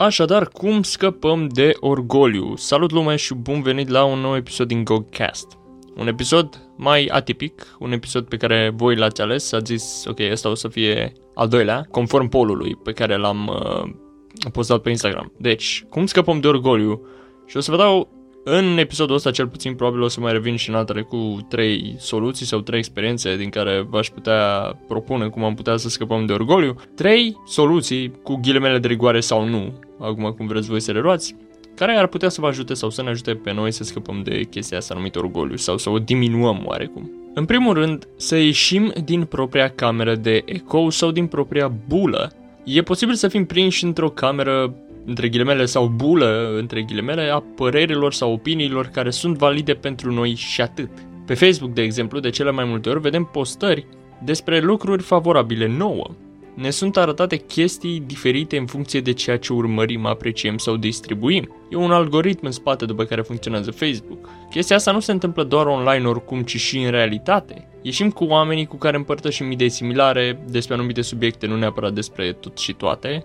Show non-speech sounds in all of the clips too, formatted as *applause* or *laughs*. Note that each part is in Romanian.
Așadar, cum scăpăm de orgoliu? Salut lume și bun venit la un nou episod din GoCast. Un episod mai atipic, un episod pe care voi l-ați ales, ați zis, ok, ăsta o să fie al doilea, conform polului pe care l-am uh, postat pe Instagram. Deci, cum scăpăm de orgoliu? Și o să vă dau în episodul ăsta, cel puțin, probabil o să mai revin și în altele cu trei soluții sau trei experiențe din care v-aș putea propune cum am putea să scăpăm de orgoliu. Trei soluții cu ghilimele de rigoare sau nu, acum cum vreți voi să le luați, care ar putea să vă ajute sau să ne ajute pe noi să scăpăm de chestia asta numită orgoliu sau să o diminuăm oarecum. În primul rând, să ieșim din propria cameră de ecou sau din propria bulă. E posibil să fim prinși într-o cameră între ghilimele sau bulă, între ghilimele, a părerilor sau opiniilor care sunt valide pentru noi și atât. Pe Facebook, de exemplu, de cele mai multe ori vedem postări despre lucruri favorabile nouă. Ne sunt arătate chestii diferite în funcție de ceea ce urmărim, apreciem sau distribuim. E un algoritm în spate după care funcționează Facebook. Chestia asta nu se întâmplă doar online oricum, ci și în realitate. Ieșim cu oamenii cu care împărtășim idei similare despre anumite subiecte, nu neapărat despre tot și toate,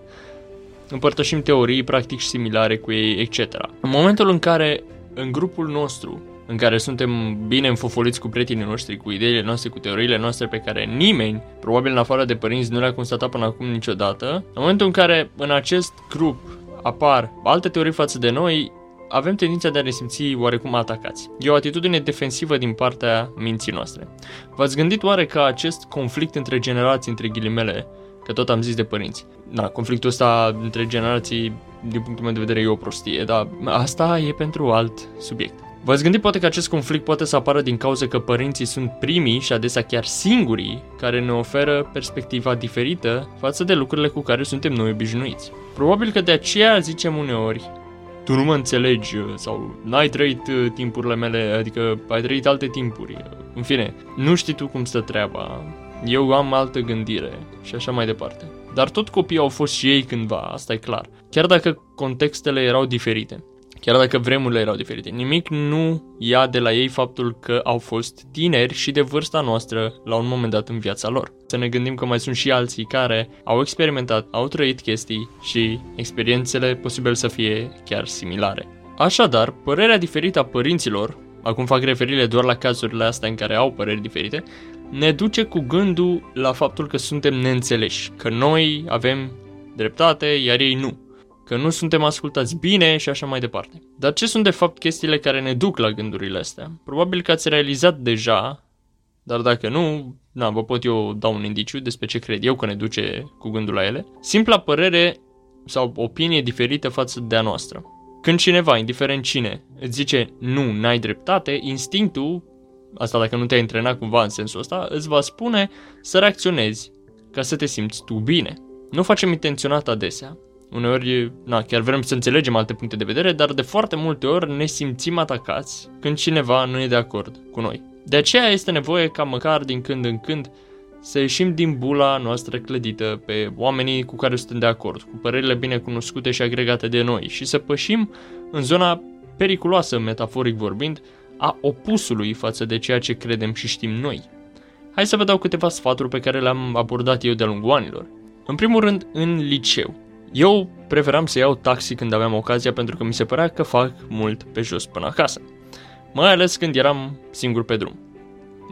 împărtășim teorii practic similare cu ei, etc. În momentul în care în grupul nostru, în care suntem bine înfofoliți cu prietenii noștri, cu ideile noastre, cu teoriile noastre pe care nimeni, probabil în afară de părinți, nu le-a constatat până acum niciodată, în momentul în care în acest grup apar alte teorii față de noi, avem tendința de a ne simți oarecum atacați. E o atitudine defensivă din partea minții noastre. V-ați gândit oare că acest conflict între generații, între ghilimele, că tot am zis de părinți. Da, conflictul ăsta între generații, din punctul meu de vedere, e o prostie, dar asta e pentru alt subiect. V-ați gândit poate că acest conflict poate să apară din cauza că părinții sunt primii și adesea chiar singurii care ne oferă perspectiva diferită față de lucrurile cu care suntem noi obișnuiți. Probabil că de aceea zicem uneori tu nu mă înțelegi sau n-ai trăit timpurile mele, adică ai trăit alte timpuri. În fine, nu știi tu cum stă treaba, eu am altă gândire și așa mai departe. Dar tot copiii au fost și ei cândva, asta e clar. Chiar dacă contextele erau diferite, chiar dacă vremurile erau diferite, nimic nu ia de la ei faptul că au fost tineri și de vârsta noastră la un moment dat în viața lor. Să ne gândim că mai sunt și alții care au experimentat, au trăit chestii și experiențele posibil să fie chiar similare. Așadar, părerea diferită a părinților, acum fac referire doar la cazurile astea în care au păreri diferite, ne duce cu gândul la faptul că suntem neînțeleși, că noi avem dreptate, iar ei nu, că nu suntem ascultați bine și așa mai departe. Dar ce sunt de fapt chestiile care ne duc la gândurile astea? Probabil că ați realizat deja, dar dacă nu, na, vă pot eu da un indiciu despre ce cred eu că ne duce cu gândul la ele. Simpla părere sau opinie diferită față de a noastră. Când cineva, indiferent cine, îți zice nu, n-ai dreptate, instinctul asta dacă nu te-ai antrenat cumva în sensul ăsta, îți va spune să reacționezi ca să te simți tu bine. Nu facem intenționat adesea. Uneori, na, chiar vrem să înțelegem alte puncte de vedere, dar de foarte multe ori ne simțim atacați când cineva nu e de acord cu noi. De aceea este nevoie ca măcar din când în când să ieșim din bula noastră clădită pe oamenii cu care suntem de acord, cu părerile bine cunoscute și agregate de noi și să pășim în zona periculoasă, metaforic vorbind, a opusului față de ceea ce credem și știm noi. Hai să vă dau câteva sfaturi pe care le-am abordat eu de-a lungul anilor. În primul rând, în liceu. Eu preferam să iau taxi când aveam ocazia pentru că mi se părea că fac mult pe jos până acasă. Mai ales când eram singur pe drum.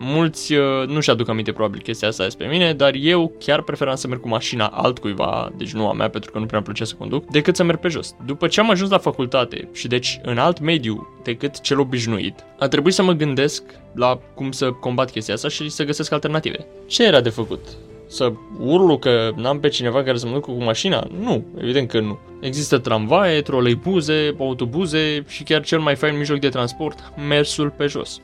Mulți uh, nu-și aduc aminte probabil chestia asta despre mine, dar eu chiar preferam să merg cu mașina altcuiva, deci nu a mea pentru că nu prea îmi plăcea să conduc, decât să merg pe jos. După ce am ajuns la facultate și deci în alt mediu decât cel obișnuit, a trebuit să mă gândesc la cum să combat chestia asta și să găsesc alternative. Ce era de făcut? Să urlu că n-am pe cineva care să mă ducă cu mașina? Nu, evident că nu. Există tramvaie, troleibuze, autobuze și chiar cel mai fain mijloc de transport, mersul pe jos.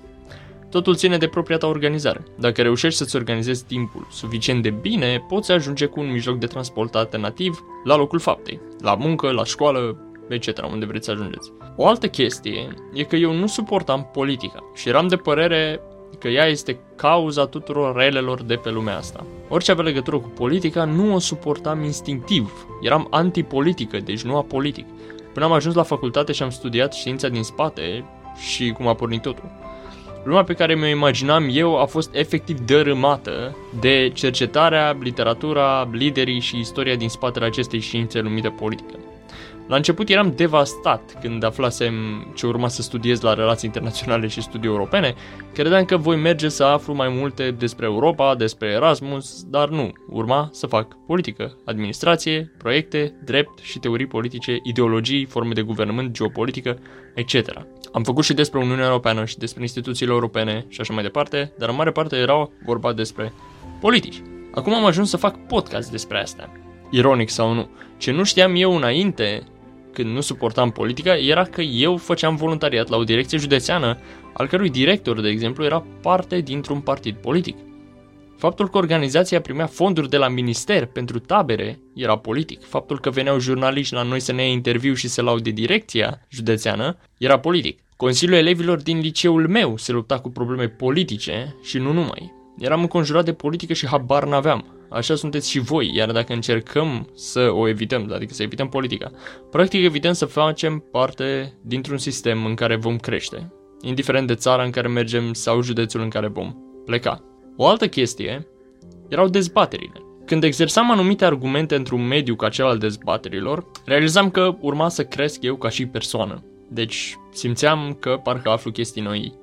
Totul ține de propria ta organizare. Dacă reușești să-ți organizezi timpul suficient de bine, poți ajunge cu un mijloc de transport alternativ la locul faptei, la muncă, la școală, etc., unde vreți să ajungeți. O altă chestie e că eu nu suportam politica și eram de părere că ea este cauza tuturor relelor de pe lumea asta. Orice avea legătură cu politica nu o suportam instinctiv. Eram antipolitică, deci nu apolitic. Până am ajuns la facultate și am studiat știința din spate și cum a pornit totul. Lumea pe care mi-o imaginam eu a fost efectiv dărâmată de cercetarea, literatura, liderii și istoria din spatele acestei științe numită politică. La început eram devastat când aflasem ce urma să studiez la relații internaționale și studii europene. Credeam că voi merge să aflu mai multe despre Europa, despre Erasmus, dar nu. Urma să fac politică, administrație, proiecte, drept și teorii politice, ideologii, forme de guvernământ, geopolitică, etc. Am făcut și despre Uniunea Europeană și despre instituțiile europene și așa mai departe, dar în mare parte erau vorba despre politici. Acum am ajuns să fac podcast despre asta. Ironic sau nu. Ce nu știam eu înainte când nu suportam politica era că eu făceam voluntariat la o direcție județeană, al cărui director, de exemplu, era parte dintr-un partid politic. Faptul că organizația primea fonduri de la minister pentru tabere era politic. Faptul că veneau jurnaliști la noi să ne ia interviu și să laude direcția județeană era politic. Consiliul elevilor din liceul meu se lupta cu probleme politice și nu numai. Eram înconjurat de politică și habar n-aveam. Așa sunteți și voi, iar dacă încercăm să o evităm, adică să evităm politica, practic evităm să facem parte dintr-un sistem în care vom crește, indiferent de țara în care mergem sau județul în care vom pleca. O altă chestie erau dezbaterile. Când exersam anumite argumente într-un mediu ca cel al dezbaterilor, realizam că urma să cresc eu ca și persoană. Deci simțeam că parcă aflu chestii noi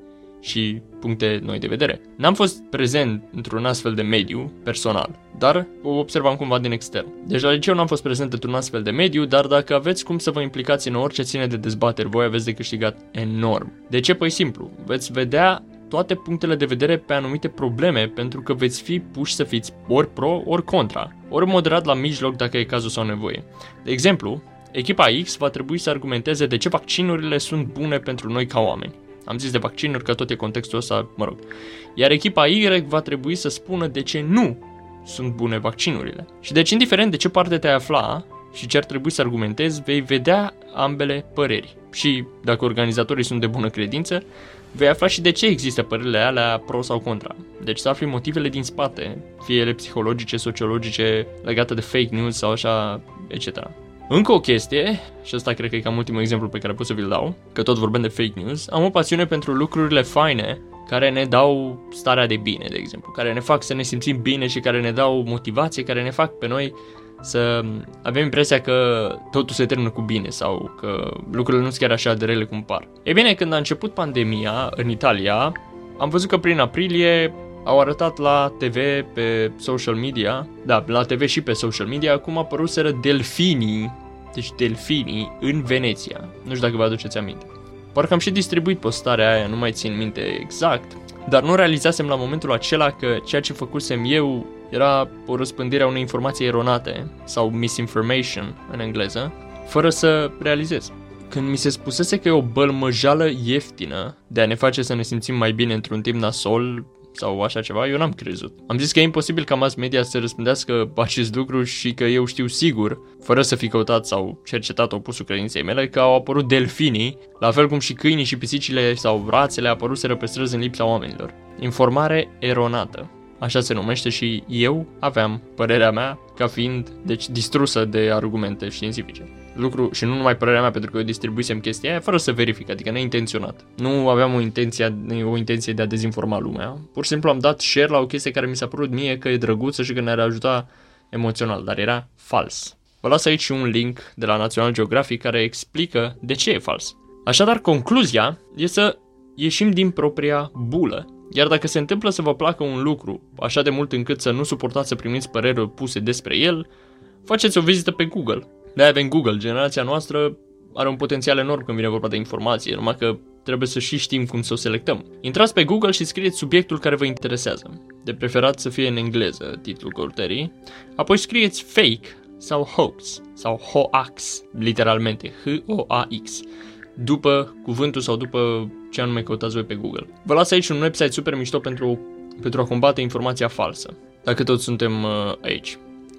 și puncte noi de vedere. N-am fost prezent într-un astfel de mediu personal, dar o observam cumva din extern. Deci la liceu n-am fost prezent într-un astfel de mediu, dar dacă aveți cum să vă implicați în orice ține de dezbateri, voi aveți de câștigat enorm. De ce? Păi simplu, veți vedea toate punctele de vedere pe anumite probleme pentru că veți fi puși să fiți ori pro, ori contra, ori moderat la mijloc dacă e cazul sau nevoie. De exemplu, echipa X va trebui să argumenteze de ce vaccinurile sunt bune pentru noi ca oameni. Am zis de vaccinuri că tot e contextul ăsta, mă rog. Iar echipa Y va trebui să spună de ce nu sunt bune vaccinurile. Și deci, indiferent de ce parte te afla și ce ar trebui să argumentezi, vei vedea ambele păreri. Și dacă organizatorii sunt de bună credință, vei afla și de ce există părerile alea pro sau contra. Deci să afli motivele din spate, fie ele psihologice, sociologice, legate de fake news sau așa, etc. Încă o chestie, și asta cred că e cam ultimul exemplu pe care pot să vi-l dau, că tot vorbim de fake news, am o pasiune pentru lucrurile faine care ne dau starea de bine, de exemplu, care ne fac să ne simțim bine și care ne dau motivație, care ne fac pe noi să avem impresia că totul se termină cu bine sau că lucrurile nu sunt chiar așa de rele cum par. E bine, când a început pandemia în Italia, am văzut că prin aprilie au arătat la TV, pe social media, da, la TV și pe social media, cum apăruseră delfinii, deci delfinii în Veneția. Nu știu dacă vă aduceți aminte. Parcă am și distribuit postarea aia, nu mai țin minte exact, dar nu realizasem la momentul acela că ceea ce făcusem eu era o răspândire a unei informații eronate sau misinformation în engleză, fără să realizez. Când mi se spusese că e o bălmăjală ieftină de a ne face să ne simțim mai bine într-un timp nasol, sau așa ceva, eu n-am crezut. Am zis că e imposibil ca mass media să răspândească acest lucru și că eu știu sigur, fără să fi căutat sau cercetat opusul credinței mele, că au apărut delfinii, la fel cum și câinii și pisicile sau rațele apăruseră pe străzi în lipsa oamenilor. Informare eronată. Așa se numește și eu aveam părerea mea ca fiind, deci, distrusă de argumente științifice. Lucru, și nu numai părerea mea, pentru că eu distribuisem chestia aia fără să verific, adică neintenționat. Nu aveam o intenție, o intenție de a dezinforma lumea. Pur și simplu am dat share la o chestie care mi s-a părut mie că e drăguță și că ne-ar ajuta emoțional, dar era fals. Vă las aici un link de la National Geographic care explică de ce e fals. Așadar, concluzia e să ieșim din propria bulă iar dacă se întâmplă să vă placă un lucru așa de mult încât să nu suportați să primiți păreri puse despre el, faceți o vizită pe Google. De avem Google. Generația noastră are un potențial enorm când vine vorba de informație, numai că trebuie să și știm cum să o selectăm. Intrați pe Google și scrieți subiectul care vă interesează. De preferat să fie în engleză titlul căutării. Apoi scrieți fake sau hoax sau hoax, literalmente, H-O-A-X după cuvântul sau după ce anume căutați voi pe Google. Vă las aici un website super mișto pentru, pentru a combate informația falsă, dacă toți suntem uh, aici.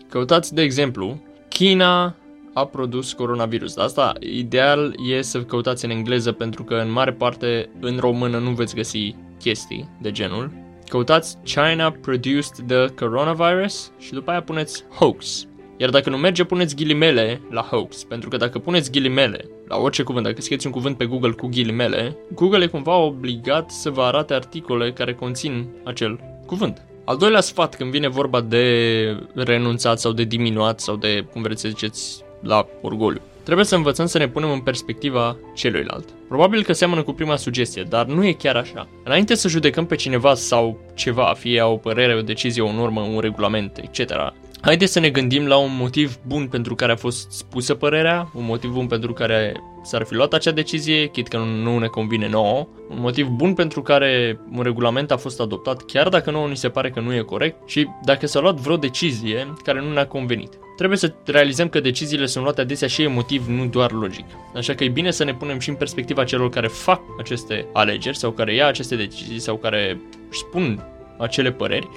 Căutați, de exemplu, China a produs coronavirus. Asta, ideal e să căutați în engleză pentru că în mare parte în română nu veți găsi chestii de genul. Căutați China produced the coronavirus și după aia puneți hoax iar dacă nu merge, puneți ghilimele la hoax, pentru că dacă puneți ghilimele la orice cuvânt, dacă scrieți un cuvânt pe Google cu ghilimele, Google e cumva obligat să vă arate articole care conțin acel cuvânt. Al doilea sfat când vine vorba de renunțat sau de diminuat sau de, cum vreți să ziceți, la orgoliu. Trebuie să învățăm să ne punem în perspectiva celuilalt. Probabil că seamănă cu prima sugestie, dar nu e chiar așa. Înainte să judecăm pe cineva sau ceva, fie o părere, o decizie, o normă, un regulament, etc., Haideți să ne gândim la un motiv bun pentru care a fost spusă părerea, un motiv bun pentru care s-ar fi luat acea decizie, chit că nu ne convine nouă, un motiv bun pentru care un regulament a fost adoptat, chiar dacă nouă ni se pare că nu e corect și dacă s-a luat vreo decizie care nu ne-a convenit. Trebuie să realizăm că deciziile sunt luate adesea și emotiv, nu doar logic. Așa că e bine să ne punem și în perspectiva celor care fac aceste alegeri sau care ia aceste decizii sau care își spun acele păreri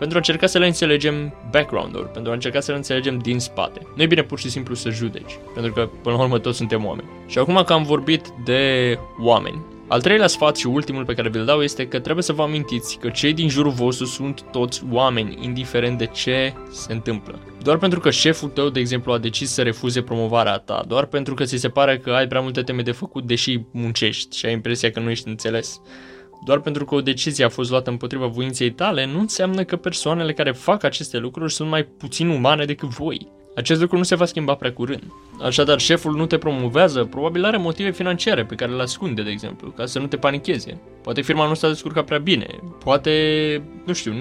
pentru a încerca să le înțelegem background-ul, pentru a încerca să le înțelegem din spate. Nu e bine pur și simplu să judeci, pentru că până la urmă toți suntem oameni. Și acum că am vorbit de oameni, al treilea sfat și ultimul pe care vi-l dau este că trebuie să vă amintiți că cei din jurul vostru sunt toți oameni, indiferent de ce se întâmplă. Doar pentru că șeful tău, de exemplu, a decis să refuze promovarea ta, doar pentru că ți se pare că ai prea multe teme de făcut, deși muncești și ai impresia că nu ești înțeles. Doar pentru că o decizie a fost luată împotriva voinței tale, nu înseamnă că persoanele care fac aceste lucruri sunt mai puțin umane decât voi. Acest lucru nu se va schimba prea curând. Așadar, șeful nu te promovează, probabil are motive financiare pe care le ascunde, de exemplu, ca să nu te panicheze. Poate firma nu s-a descurcat prea bine, poate, nu știu,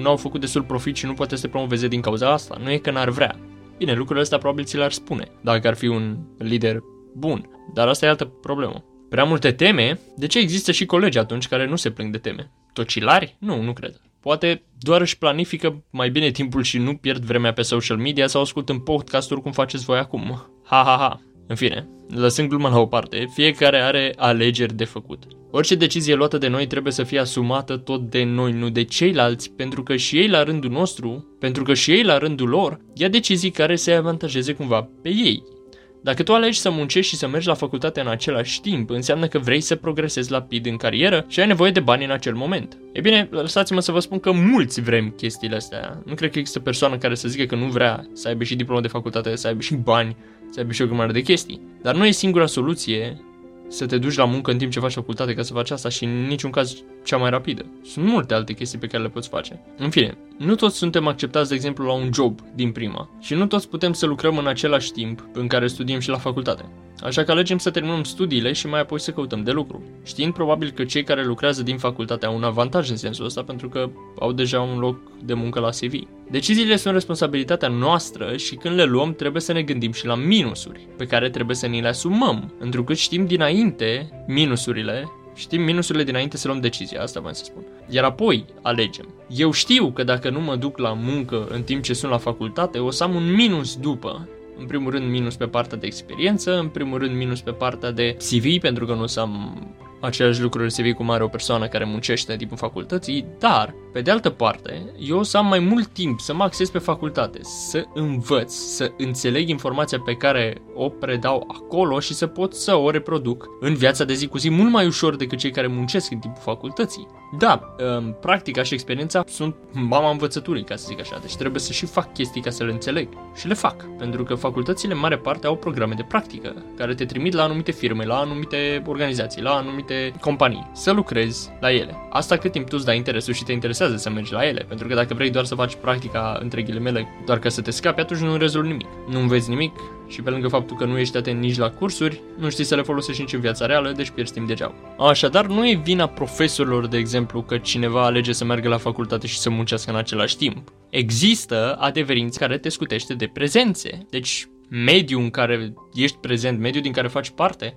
nu au făcut destul profit și nu poate să te promoveze din cauza asta, nu e că n-ar vrea. Bine, lucrurile astea probabil ți le-ar spune, dacă ar fi un lider bun, dar asta e altă problemă. Prea multe teme? De ce există și colegi atunci care nu se plâng de teme? Tocilari? Nu, nu cred. Poate doar își planifică mai bine timpul și nu pierd vremea pe social media sau ascult în podcasturi cum faceți voi acum. Ha, ha, ha. În fine, lăsând gluma la o parte, fiecare are alegeri de făcut. Orice decizie luată de noi trebuie să fie asumată tot de noi, nu de ceilalți, pentru că și ei la rândul nostru, pentru că și ei la rândul lor, ia decizii care se avantajeze cumva pe ei. Dacă tu alegi să muncești și să mergi la facultate în același timp, înseamnă că vrei să progresezi rapid în carieră și ai nevoie de bani în acel moment. E bine, lăsați-mă să vă spun că mulți vrem chestiile astea. Nu cred că există persoană care să zică că nu vrea să aibă și diplomă de facultate, să aibă și bani, să aibă și o grămadă de chestii. Dar nu e singura soluție să te duci la muncă în timp ce faci facultate ca să faci asta și în niciun caz cea mai rapidă. Sunt multe alte chestii pe care le poți face. În fine, nu toți suntem acceptați, de exemplu, la un job din prima și nu toți putem să lucrăm în același timp în care studiem și la facultate. Așa că alegem să terminăm studiile și mai apoi să căutăm de lucru. Știind probabil că cei care lucrează din facultate au un avantaj în sensul ăsta pentru că au deja un loc de muncă la CV. Deciziile sunt responsabilitatea noastră și când le luăm trebuie să ne gândim și la minusuri pe care trebuie să ni le asumăm, întrucât știm dinainte minusurile Știm minusurile dinainte să luăm decizia, asta vreau să spun. Iar apoi alegem. Eu știu că dacă nu mă duc la muncă în timp ce sunt la facultate, o să am un minus după. În primul rând minus pe partea de experiență, în primul rând minus pe partea de CV, pentru că nu o să am aceleași lucruri CV cum are o persoană care muncește în timpul facultății, dar, pe de altă parte, eu o să am mai mult timp să mă acces pe facultate, să învăț, să înțeleg informația pe care o predau acolo și să pot să o reproduc în viața de zi cu zi mult mai ușor decât cei care muncesc în timpul facultății. Da, um, practica și experiența sunt mama învățăturii, ca să zic așa, deci trebuie să și fac chestii ca să le înțeleg. Și le fac, pentru că facultățile în mare parte au programe de practică, care te trimit la anumite firme, la anumite organizații, la anumite companii, să lucrezi la ele. Asta cât timp tu îți dai interesul și te interesează să mergi la ele, pentru că dacă vrei doar să faci practica, între ghilimele, doar ca să te scapi, atunci nu rezolvi nimic. Nu înveți nimic, și pe lângă faptul că nu ești atent nici la cursuri, nu știi să le folosești nici în viața reală, deci pierzi timp degeaba. Așadar, nu e vina profesorilor, de exemplu, că cineva alege să meargă la facultate și să muncească în același timp. Există adeverinți care te scutește de prezențe. Deci, mediul în care ești prezent, mediul din care faci parte,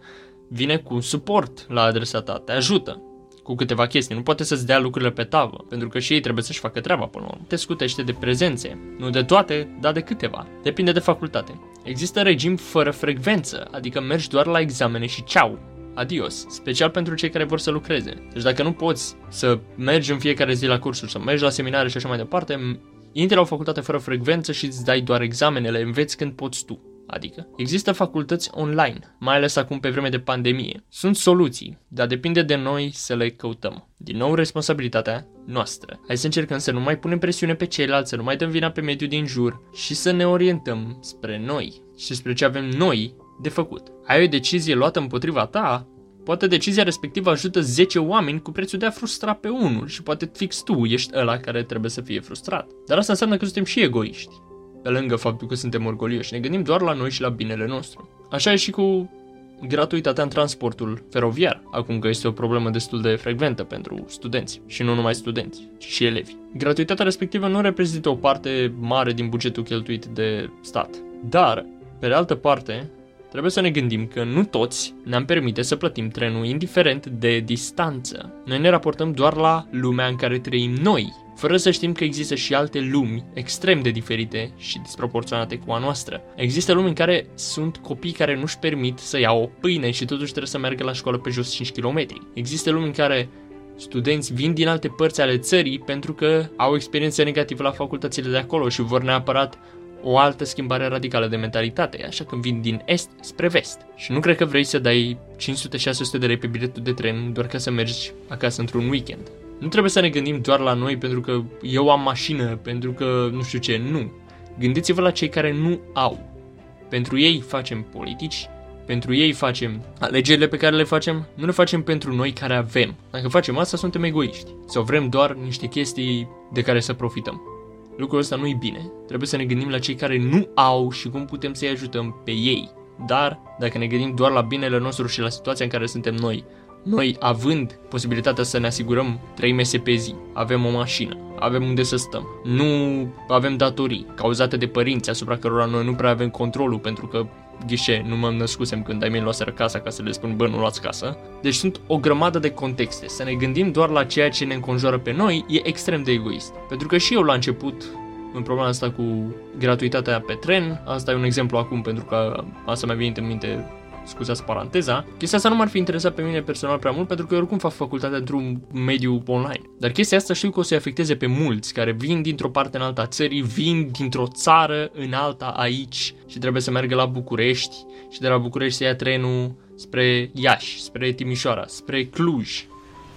vine cu un suport la adresa ta, te ajută cu câteva chestii. Nu poate să-ți dea lucrurile pe tavă, pentru că și ei trebuie să-și facă treaba până la urmă. Te scutește de prezențe. Nu de toate, dar de câteva. Depinde de facultate. Există regim fără frecvență, adică mergi doar la examene și ceau. Adios, special pentru cei care vor să lucreze. Deci dacă nu poți să mergi în fiecare zi la cursuri, să mergi la seminare și așa mai departe, intre la o facultate fără frecvență și îți dai doar examenele, înveți când poți tu. Adică, există facultăți online, mai ales acum pe vreme de pandemie. Sunt soluții, dar depinde de noi să le căutăm. Din nou, responsabilitatea noastră. Hai să încercăm să nu mai punem presiune pe ceilalți, să nu mai dăm vina pe mediul din jur și să ne orientăm spre noi și spre ce avem noi de făcut. Ai o decizie luată împotriva ta, Poate decizia respectivă ajută 10 oameni cu prețul de a frustra pe unul și poate fix tu ești ăla care trebuie să fie frustrat. Dar asta înseamnă că suntem și egoiști. Pe pe lângă faptul că suntem orgolioși, ne gândim doar la noi și la binele nostru. Așa e și cu gratuitatea în transportul feroviar, acum că este o problemă destul de frecventă pentru studenți și nu numai studenți, ci și elevi. Gratuitatea respectivă nu reprezintă o parte mare din bugetul cheltuit de stat, dar, pe de altă parte, trebuie să ne gândim că nu toți ne-am permite să plătim trenul indiferent de distanță. Noi ne raportăm doar la lumea în care trăim noi, fără să știm că există și alte lumi extrem de diferite și disproporționate cu a noastră. Există lumi în care sunt copii care nu-și permit să iau o pâine și totuși trebuie să meargă la școală pe jos 5 km. Există lumi în care studenți vin din alte părți ale țării pentru că au experiențe negative la facultățile de acolo și vor neapărat o altă schimbare radicală de mentalitate, așa că vin din est spre vest. Și nu cred că vrei să dai 500-600 de lei pe biletul de tren doar ca să mergi acasă într-un weekend. Nu trebuie să ne gândim doar la noi pentru că eu am mașină, pentru că nu știu ce, nu. Gândiți-vă la cei care nu au. Pentru ei facem politici, pentru ei facem alegerile pe care le facem, nu le facem pentru noi care avem. Dacă facem asta, suntem egoiști. Sau vrem doar niște chestii de care să profităm. Lucrul ăsta nu e bine. Trebuie să ne gândim la cei care nu au și cum putem să-i ajutăm pe ei. Dar, dacă ne gândim doar la binele nostru și la situația în care suntem noi, noi având posibilitatea să ne asigurăm trei mese pe zi, avem o mașină, avem unde să stăm, nu avem datorii cauzate de părinți asupra cărora noi nu prea avem controlul pentru că ghișe, nu mă născusem când ai mei luaseră casa ca să le spun, bă, nu luați casă. Deci sunt o grămadă de contexte. Să ne gândim doar la ceea ce ne înconjoară pe noi e extrem de egoist. Pentru că și eu la început în problema asta cu gratuitatea pe tren, asta e un exemplu acum pentru că asta mi-a venit în minte scuzați paranteza, chestia asta nu m-ar fi interesat pe mine personal prea mult pentru că eu oricum fac facultatea într-un mediu online. Dar chestia asta știu că o să-i afecteze pe mulți care vin dintr-o parte în alta țării, vin dintr-o țară în alta aici și trebuie să meargă la București și de la București să ia trenul spre Iași, spre Timișoara, spre Cluj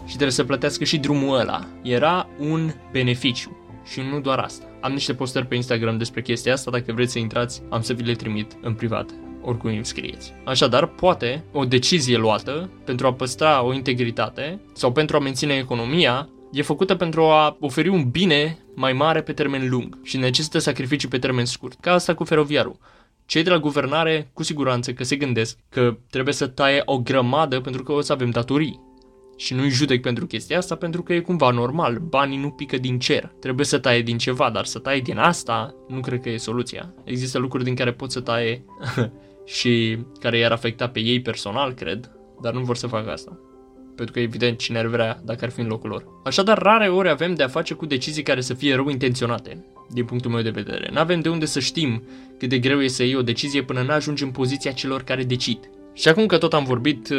și trebuie să plătească și drumul ăla. Era un beneficiu. Și nu doar asta. Am niște postări pe Instagram despre chestia asta, dacă vreți să intrați, am să vi le trimit în privat oricum îmi scrieți. Așadar, poate o decizie luată pentru a păstra o integritate sau pentru a menține economia e făcută pentru a oferi un bine mai mare pe termen lung și necesită sacrificii pe termen scurt, ca asta cu feroviarul. Cei de la guvernare, cu siguranță că se gândesc că trebuie să taie o grămadă pentru că o să avem datorii. Și nu-i judec pentru chestia asta pentru că e cumva normal, banii nu pică din cer. Trebuie să taie din ceva, dar să taie din asta nu cred că e soluția. Există lucruri din care poți să taie *laughs* și care i-ar afecta pe ei personal, cred, dar nu vor să facă asta. Pentru că evident cine ar vrea dacă ar fi în locul lor. Așadar, rare ori avem de a face cu decizii care să fie rău intenționate, din punctul meu de vedere. Nu avem de unde să știm cât de greu e să iei o decizie până nu ajungi în poziția celor care decid. Și acum că tot am vorbit uh,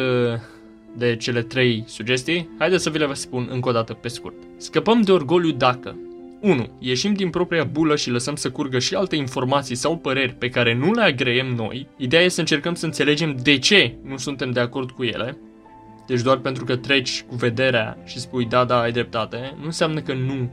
de cele trei sugestii, haideți să vi le spun încă o dată pe scurt. Scăpăm de orgoliu dacă 1. Ieșim din propria bulă și lăsăm să curgă și alte informații sau păreri pe care nu le agreem noi. Ideea e să încercăm să înțelegem de ce nu suntem de acord cu ele. Deci doar pentru că treci cu vederea și spui da, da, ai dreptate, nu înseamnă că nu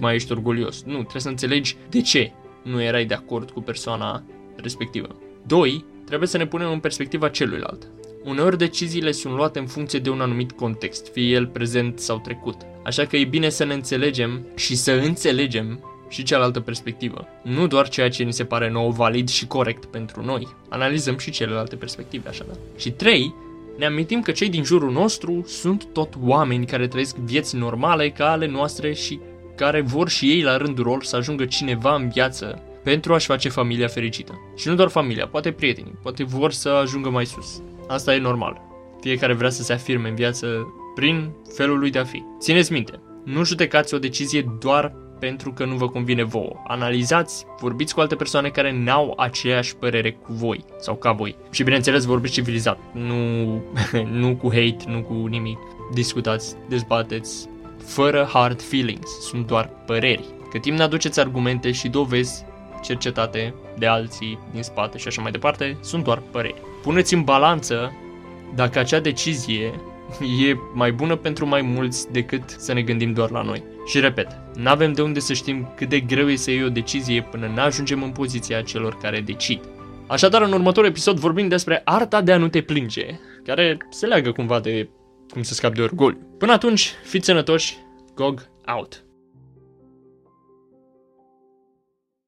mai ești orgolios. Nu, trebuie să înțelegi de ce nu erai de acord cu persoana respectivă. 2. Trebuie să ne punem în perspectiva celuilalt. Uneori deciziile sunt luate în funcție de un anumit context, fie el prezent sau trecut. Așa că e bine să ne înțelegem și să înțelegem și cealaltă perspectivă. Nu doar ceea ce ni se pare nou valid și corect pentru noi. Analizăm și celelalte perspective așadar. Și 3. Ne amintim că cei din jurul nostru sunt tot oameni care trăiesc vieți normale ca ale noastre și care vor și ei la rândul lor să ajungă cineva în viață pentru a-și face familia fericită. Și nu doar familia, poate prietenii, poate vor să ajungă mai sus. Asta e normal. Fiecare vrea să se afirme în viață prin felul lui de a fi. Țineți minte, nu judecați o decizie doar pentru că nu vă convine vouă. Analizați, vorbiți cu alte persoane care n-au aceeași părere cu voi sau ca voi. Și bineînțeles vorbiți civilizat, nu, *laughs* nu cu hate, nu cu nimic. Discutați, dezbateți, fără hard feelings, sunt doar păreri. Cât timp ne aduceți argumente și dovezi cercetate de alții din spate și așa mai departe, sunt doar păreri. Puneți în balanță dacă acea decizie e mai bună pentru mai mulți decât să ne gândim doar la noi. Și repet, nu avem de unde să știm cât de greu e să iei o decizie până nu ajungem în poziția celor care decid. Așadar, în următorul episod vorbim despre arta de a nu te plânge, care se leagă cumva de cum să scapi de orgoliu. Până atunci, fiți sănătoși, GOG out!